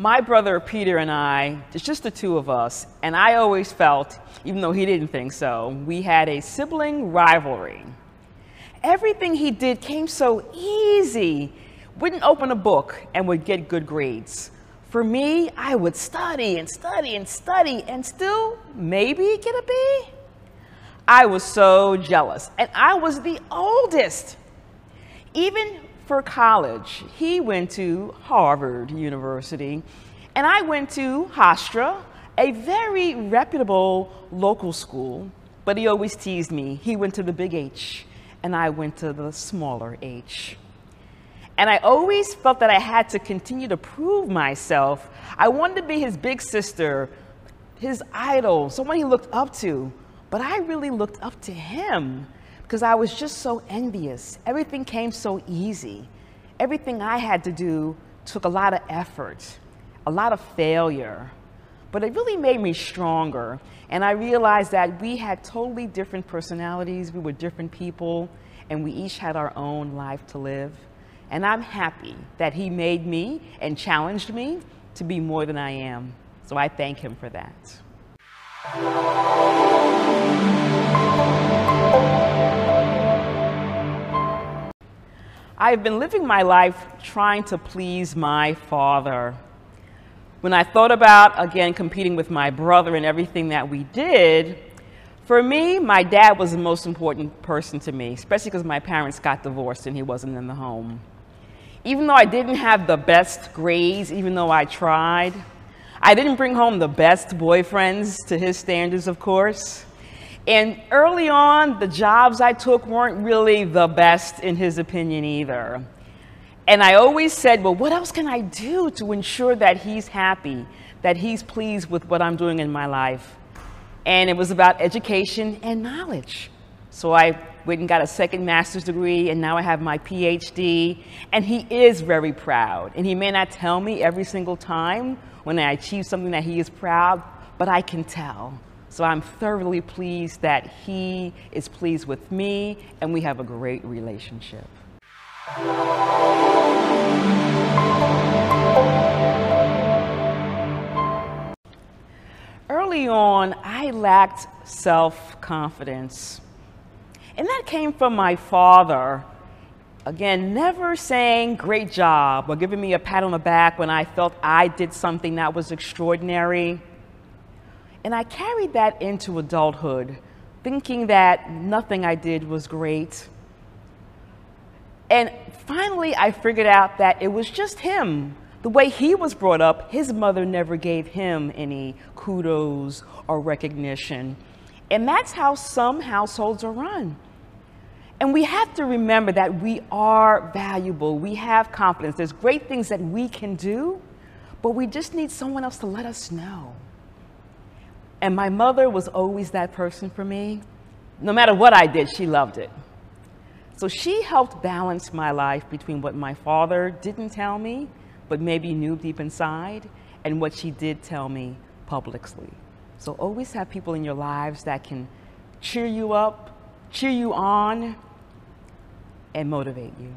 My brother Peter and I, it's just the two of us, and I always felt, even though he didn't think so, we had a sibling rivalry. Everything he did came so easy. Wouldn't open a book and would get good grades. For me, I would study and study and study and still maybe get a B. I was so jealous, and I was the oldest. Even for college, he went to Harvard University, and I went to Hofstra, a very reputable local school, but he always teased me. He went to the big H, and I went to the smaller H. And I always felt that I had to continue to prove myself. I wanted to be his big sister, his idol, someone he looked up to. But I really looked up to him because I was just so envious. Everything came so easy. Everything I had to do took a lot of effort, a lot of failure. But it really made me stronger. And I realized that we had totally different personalities, we were different people, and we each had our own life to live. And I'm happy that he made me and challenged me to be more than I am. So I thank him for that. I've been living my life trying to please my father. When I thought about, again, competing with my brother and everything that we did, for me, my dad was the most important person to me, especially because my parents got divorced and he wasn't in the home. Even though I didn't have the best grades, even though I tried, I didn't bring home the best boyfriends to his standards, of course. And early on, the jobs I took weren't really the best in his opinion either. And I always said, well, what else can I do to ensure that he's happy, that he's pleased with what I'm doing in my life? And it was about education and knowledge. So I went and got a second master's degree, and now I have my PhD. And he is very proud. And he may not tell me every single time when I achieve something that he is proud, but I can tell. So I'm thoroughly pleased that he is pleased with me, and we have a great relationship. Early on, I lacked self confidence. And that came from my father. Again, never saying great job or giving me a pat on the back when I felt I did something that was extraordinary. And I carried that into adulthood, thinking that nothing I did was great. And finally, I figured out that it was just him. The way he was brought up, his mother never gave him any kudos or recognition. And that's how some households are run. And we have to remember that we are valuable. We have confidence. There's great things that we can do, but we just need someone else to let us know. And my mother was always that person for me. No matter what I did, she loved it. So she helped balance my life between what my father didn't tell me, but maybe knew deep inside, and what she did tell me publicly. So always have people in your lives that can cheer you up, cheer you on, and motivate you.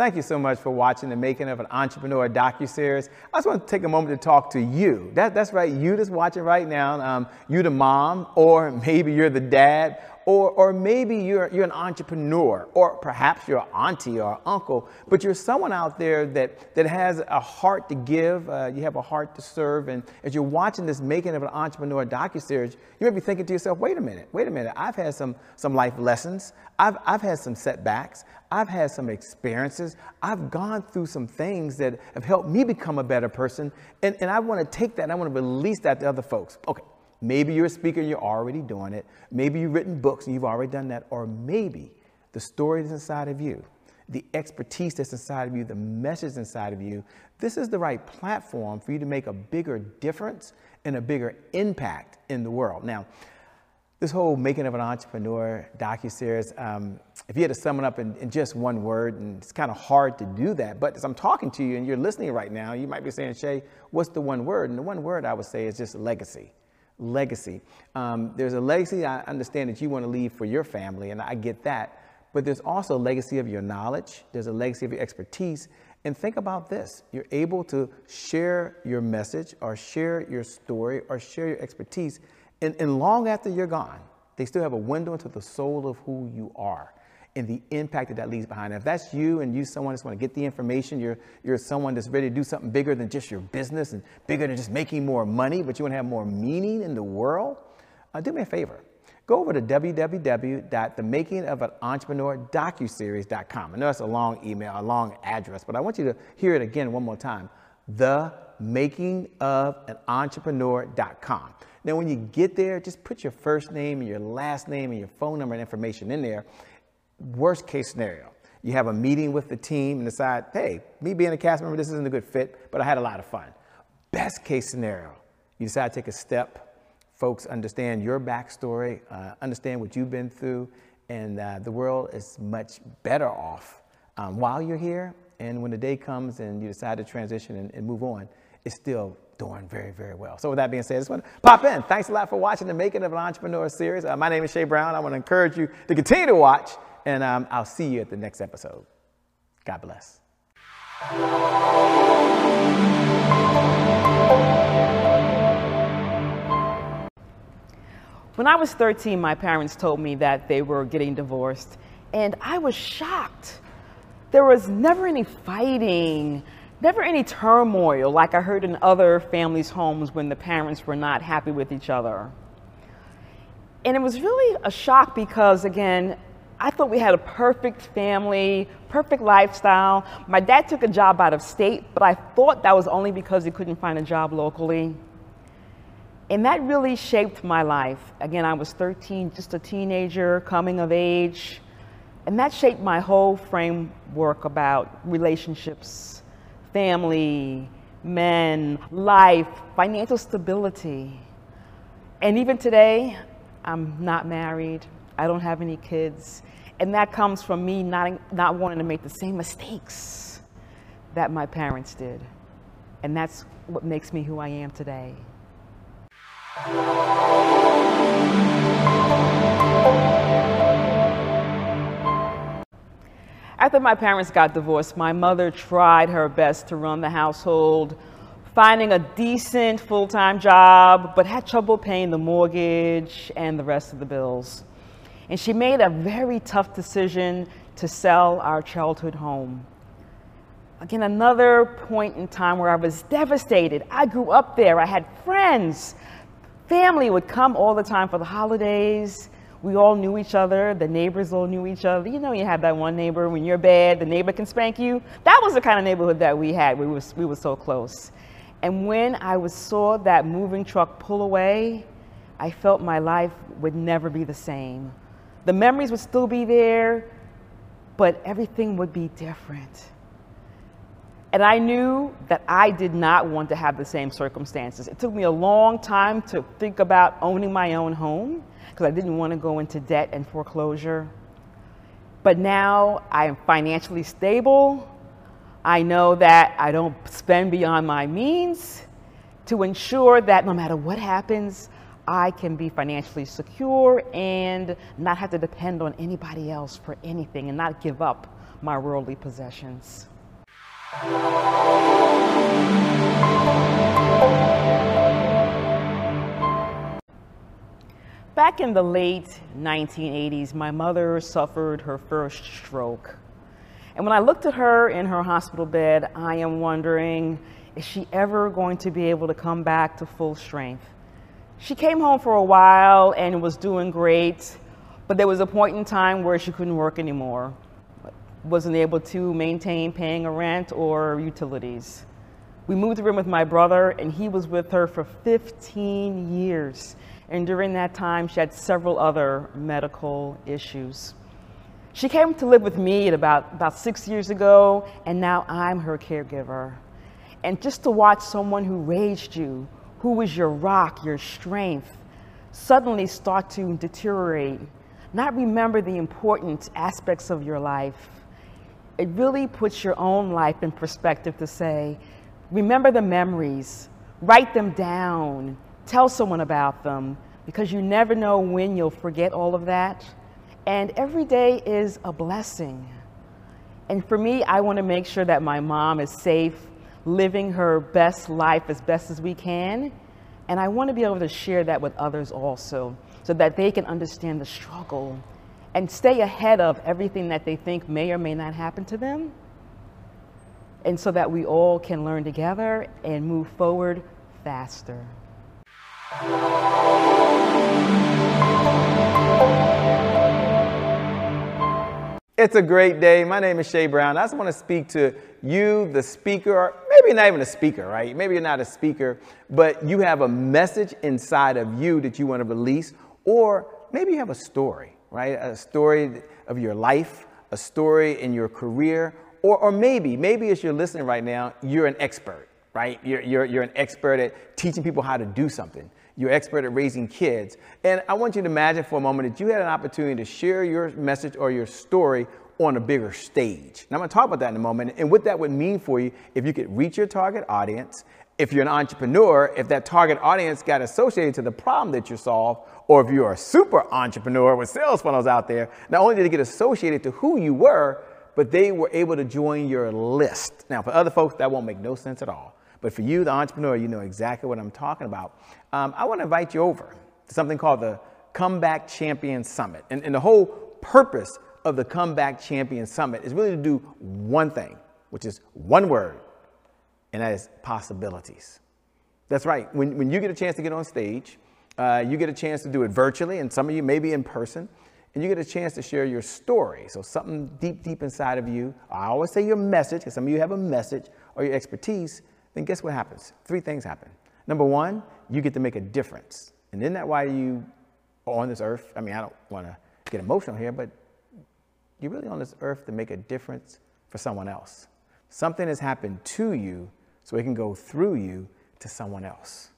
Thank you so much for watching the making of an entrepreneur docu-series. I just want to take a moment to talk to you. That, that's right, you that's watching right now. Um, you the mom, or maybe you're the dad, or, or maybe you're, you're an entrepreneur, or perhaps you're an auntie or uncle, but you're someone out there that, that has a heart to give, uh, you have a heart to serve, and as you're watching this making of an entrepreneur docu-series, you may be thinking to yourself, wait a minute, wait a minute, I've had some, some life lessons, I've, I've had some setbacks, I've had some experiences, I've gone through some things that have helped me become a better person, and, and I want to take that and I want to release that to other folks. Okay, Maybe you're a speaker and you're already doing it. Maybe you've written books and you've already done that. Or maybe the story that's inside of you, the expertise that's inside of you, the message inside of you, this is the right platform for you to make a bigger difference and a bigger impact in the world. Now, this whole making of an entrepreneur docu-series, um, if you had to sum it up in, in, just one word, and it's kind of hard to do that, but as I'm talking to you and you're listening right now, you might be saying, Che, what's the one word? And the one word I would say is just legacy legacy. Um, there's a legacy I understand that you want to leave for your family, and I get that. But there's also a legacy of your knowledge, there's a legacy of your expertise. And think about this you're able to share your message, or share your story, or share your expertise. And, and long after you're gone, they still have a window into the soul of who you are and the impact that that leaves behind. If that's you and you someone that's want to get the information, you're, you're someone that's ready to do something bigger than just your business and bigger than just making more money, but you want to have more meaning in the world, uh, do me a favor. Go over to www.themakingofanontrepreneurdocuseries.com. I know that's a long email, a long address, but I want you to hear it again one more time. Themakingofanoentrepreneur.com. Now, when you get there, just put your first name and your last name and your phone number and information in there. Worst case scenario, you have a meeting with the team and decide, hey, me being a cast member, this isn't a good fit, but I had a lot of fun. Best case scenario, you decide to take a step. Folks understand your backstory, uh, understand what you've been through, and uh, the world is much better off um, while you're here. And when the day comes and you decide to transition and, and move on, it's still doing very, very well. So with that being said, I just want to pop in. Thanks a lot for watching the Making of an Entrepreneur series. Uh, my name is Che Brown. I want to encourage you to continue to watch, and um, I'll see you at the next episode. God bless. When I was 13, my parents told me that they were getting divorced, and I was shocked. There was never any fighting never any turmoil like I heard in other families' homes when the parents were not happy with each other. And it was really a shock because, again, I thought we had a perfect family, perfect lifestyle. My dad took a job out of state, but I thought that was only because he couldn't find a job locally. And that really shaped my life. Again, I was 13, just a teenager, coming of age. And that shaped my whole framework about relationships, family, men, life, financial stability. And even today, I'm not married. I don't have any kids. And that comes from me not, not wanting to make the same mistakes that my parents did. And that's what makes me who I am today. After my parents got divorced, my mother tried her best to run the household, finding a decent full time job, but had trouble paying the mortgage and the rest of the bills. And she made a very tough decision to sell our childhood home. Again, another point in time where I was devastated. I grew up there, I had friends. Family would come all the time for the holidays we all knew each other. The neighbors all knew each other. You know, you have that one neighbor when you're bad, the neighbor can spank you. That was the kind of neighborhood that we had. We were, we were so close. And when I was, saw that moving truck pull away, I felt my life would never be the same. The memories would still be there, but everything would be different. And I knew that I did not want to have the same circumstances. It took me a long time to think about owning my own home because I didn't want to go into debt and foreclosure. But now I am financially stable. I know that I don't spend beyond my means to ensure that no matter what happens, I can be financially secure and not have to depend on anybody else for anything and not give up my worldly possessions. Back in the late 1980s, my mother suffered her first stroke. And when I looked at her in her hospital bed, I am wondering, is she ever going to be able to come back to full strength? She came home for a while and was doing great, but there was a point in time where she couldn't work anymore, wasn't able to maintain paying a rent or utilities. We moved in with my brother, and he was with her for 15 years. And during that time, she had several other medical issues. She came to live with me at about, about six years ago, and now I'm her caregiver. And just to watch someone who raised you, who was your rock, your strength, suddenly start to deteriorate, not remember the important aspects of your life, it really puts your own life in perspective to say, remember the memories, write them down, Tell someone about them because you never know when you'll forget all of that. And every day is a blessing. And for me, I want to make sure that my mom is safe, living her best life as best as we can. And I want to be able to share that with others also so that they can understand the struggle and stay ahead of everything that they think may or may not happen to them. And so that we all can learn together and move forward faster. It's a great day. My name is Che Brown. I just want to speak to you, the speaker, or maybe not even a speaker, right? Maybe you're not a speaker, but you have a message inside of you that you want to release, or maybe you have a story, right? A story of your life, a story in your career, or, or maybe, maybe as you're listening right now, you're an expert, right? You're, you're, you're an expert at teaching people how to do something. You're expert at raising kids. And I want you to imagine for a moment that you had an opportunity to share your message or your story on a bigger stage. Now, I'm gonna talk about that in a moment and what that would mean for you if you could reach your target audience, if you're an entrepreneur, if that target audience got associated to the problem that you solve, or if you're a super entrepreneur with sales funnels out there, not only did it get associated to who you were, but they were able to join your list. Now, for other folks, that won't make no sense at all. But for you, the entrepreneur, you know exactly what I'm talking about. Um, I want to invite you over to something called the Comeback Champion Summit. And, and the whole purpose of the Comeback Champion Summit is really to do one thing, which is one word, and that is possibilities. That's right. When, when you get a chance to get on stage, uh, you get a chance to do it virtually, and some of you maybe in person, and you get a chance to share your story. So, something deep, deep inside of you. I always say your message, because some of you have a message or your expertise then guess what happens? Three things happen. Number one, you get to make a difference. And isn't that why you are on this earth? I mean, I don't want to get emotional here, but you're really on this earth to make a difference for someone else. Something has happened to you so it can go through you to someone else.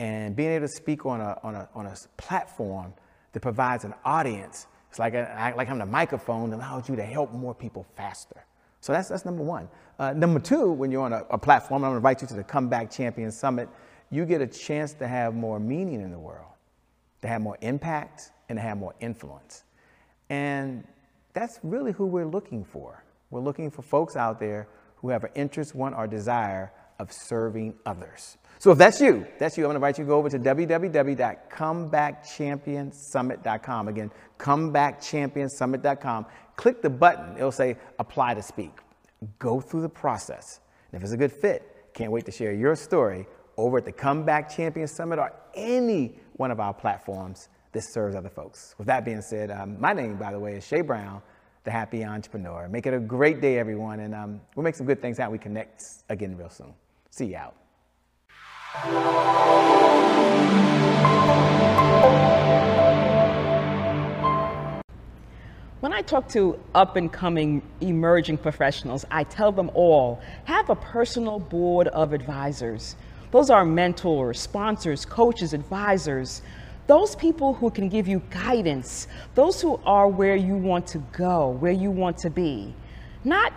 And being able to speak on a, on a, on a platform that provides an audience, it's like, a, like having a microphone that allows you to help more people faster. So that's, that's number one. Uh, number two, when you're on a, a platform, I'm to invite you to the Comeback Champion Summit, you get a chance to have more meaning in the world, to have more impact, and to have more influence. And that's really who we're looking for. We're looking for folks out there who have an interest, want, or desire of serving others. So if that's you, that's you, I'm going to invite you to go over to www.comebackchampionsummit.com. Again, comebackchampionsummit.com. Click the button. It'll say apply to speak. Go through the process. And if it's a good fit, can't wait to share your story over at the Comeback Champion Summit or any one of our platforms that serves other folks. With that being said, um, my name, by the way, is Che Brown, the Happy Entrepreneur. Make it a great day, everyone, and um, we'll make some good things happen. We connect again real soon. See you out. When I talk to up and coming emerging professionals, I tell them all have a personal board of advisors. Those are mentors, sponsors, coaches, advisors, those people who can give you guidance, those who are where you want to go, where you want to be. Not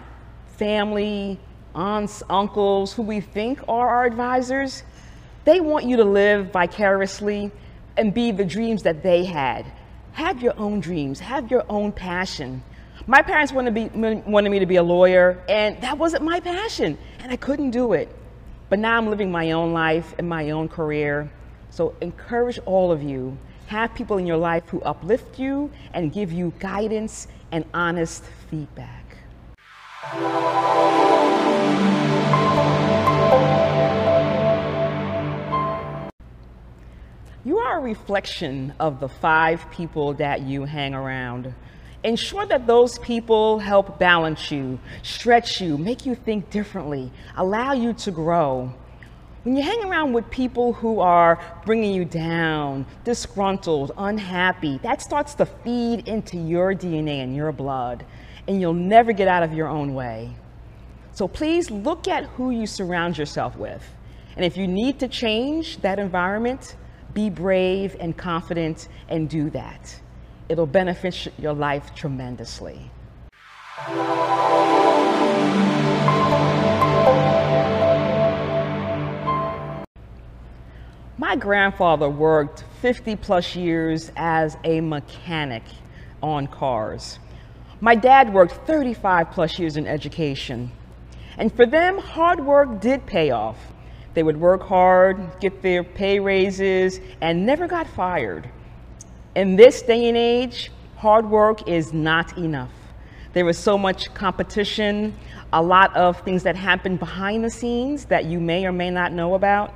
family, aunts, uncles who we think are our advisors. They want you to live vicariously and be the dreams that they had. Have your own dreams, have your own passion. My parents wanted, be, wanted me to be a lawyer, and that wasn't my passion, and I couldn't do it. But now I'm living my own life and my own career. So encourage all of you. Have people in your life who uplift you and give you guidance and honest feedback. You are a reflection of the five people that you hang around. Ensure that those people help balance you, stretch you, make you think differently, allow you to grow. When you hang around with people who are bringing you down, disgruntled, unhappy, that starts to feed into your DNA and your blood, and you'll never get out of your own way. So please look at who you surround yourself with. And if you need to change that environment, be brave and confident and do that. It'll benefit your life tremendously. My grandfather worked 50 plus years as a mechanic on cars. My dad worked 35 plus years in education. And for them, hard work did pay off. They would work hard, get their pay raises, and never got fired. In this day and age, hard work is not enough. There is so much competition, a lot of things that happen behind the scenes that you may or may not know about.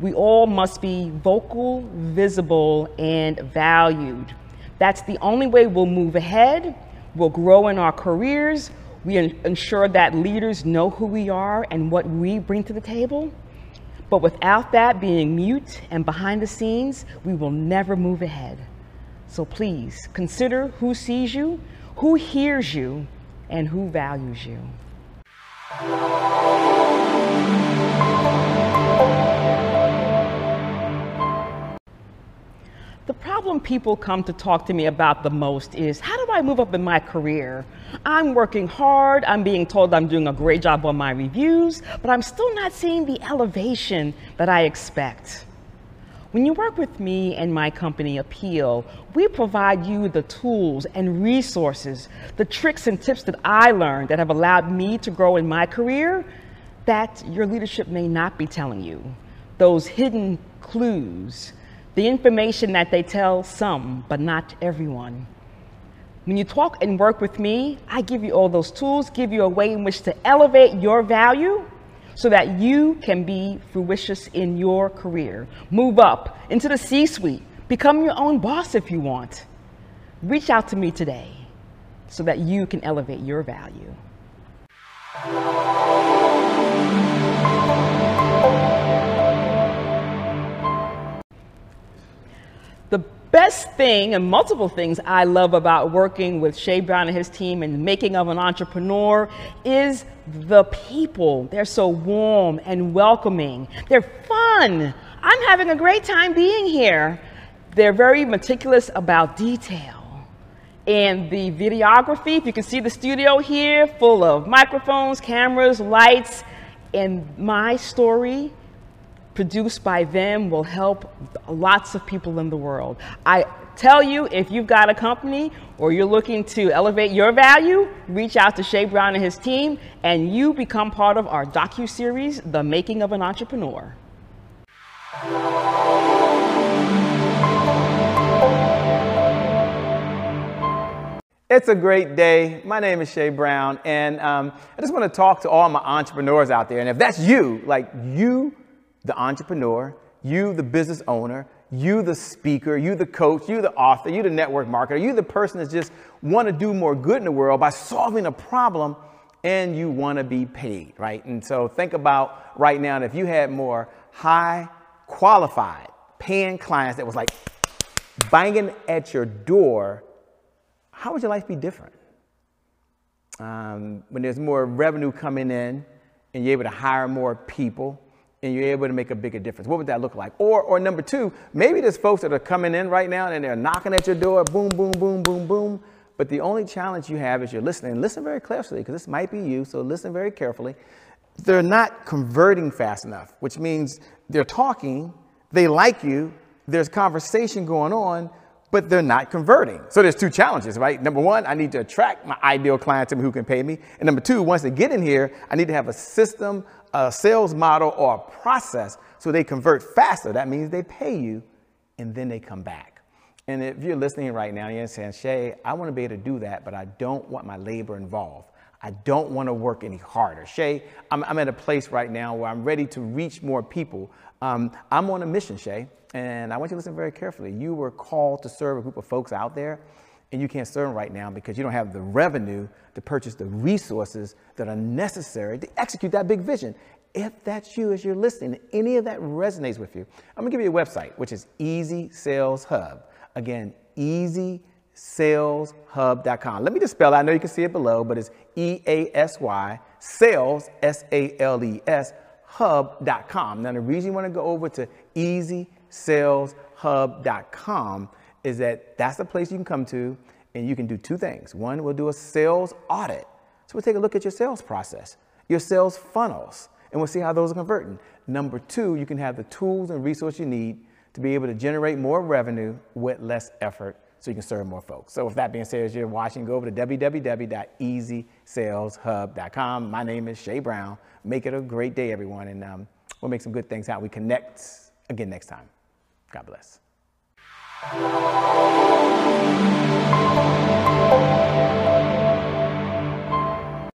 We all must be vocal, visible, and valued. That's the only way we'll move ahead, we'll grow in our careers, we ensure that leaders know who we are and what we bring to the table. But without that being mute and behind the scenes, we will never move ahead. So please consider who sees you, who hears you, and who values you. People come to talk to me about the most is how do I move up in my career? I'm working hard, I'm being told I'm doing a great job on my reviews, but I'm still not seeing the elevation that I expect. When you work with me and my company, Appeal, we provide you the tools and resources, the tricks and tips that I learned that have allowed me to grow in my career that your leadership may not be telling you. Those hidden clues the information that they tell some, but not everyone. When you talk and work with me, I give you all those tools, give you a way in which to elevate your value so that you can be fruitious in your career. Move up into the C suite, become your own boss if you want. Reach out to me today so that you can elevate your value. Best thing and multiple things I love about working with Che Brown and his team and making of an entrepreneur is the people. They're so warm and welcoming. They're fun. I'm having a great time being here. They're very meticulous about detail. And the videography, if you can see the studio here, full of microphones, cameras, lights, and my story produced by them will help lots of people in the world. I tell you, if you've got a company or you're looking to elevate your value, reach out to Che Brown and his team, and you become part of our docu-series, The Making of an Entrepreneur. It's a great day. My name is Che Brown, and um, I just want to talk to all my entrepreneurs out there. And if that's you, like you the entrepreneur, you, the business owner, you, the speaker, you, the coach, you, the author, you, the network marketer, you, the person that just want to do more good in the world by solving a problem and you want to be paid, right? And so think about right now, if you had more high qualified paying clients that was like banging at your door, how would your life be different? Um, when there's more revenue coming in and you're able to hire more people, and you're able to make a bigger difference? What would that look like? Or, or number two, maybe there's folks that are coming in right now and they're knocking at your door, boom, boom, boom, boom, boom. But the only challenge you have is you're listening. Listen very closely because this might be you, so listen very carefully. They're not converting fast enough, which means they're talking, they like you, there's conversation going on, but they're not converting. So there's two challenges, right? Number one, I need to attract my ideal client to me who can pay me. And number two, once they get in here, I need to have a system, a sales model, or a process so they convert faster. That means they pay you and then they come back. And if you're listening right now, you're saying, Che, I want to be able to do that, but I don't want my labor involved. I don't want to work any harder. Che, I'm, I'm at a place right now where I'm ready to reach more people. Um, I'm on a mission, Che. And I want you to listen very carefully. You were called to serve a group of folks out there, and you can't serve them right now because you don't have the revenue to purchase the resources that are necessary to execute that big vision. If that's you as you're listening, any of that resonates with you, I'm gonna give you a website, which is Easy Sales Hub. Again, easysaleshub.com. Let me just spell it. I know you can see it below, but it's E A S Y, sales, S A L E S, hub.com. Now, the reason you want to go over to easysaleshub.com is that that's the place you can come to and you can do two things. One, we'll do a sales audit. So we'll take a look at your sales process, your sales funnels, and we'll see how those are converting. Number two, you can have the tools and resources you need to be able to generate more revenue with less effort so you can serve more folks. So with that being said, as you're watching, go over to www.easysaleshub.com. My name is Che Brown. Make it a great day, everyone, and um, we'll make some good things happen. We connect again next time. God bless.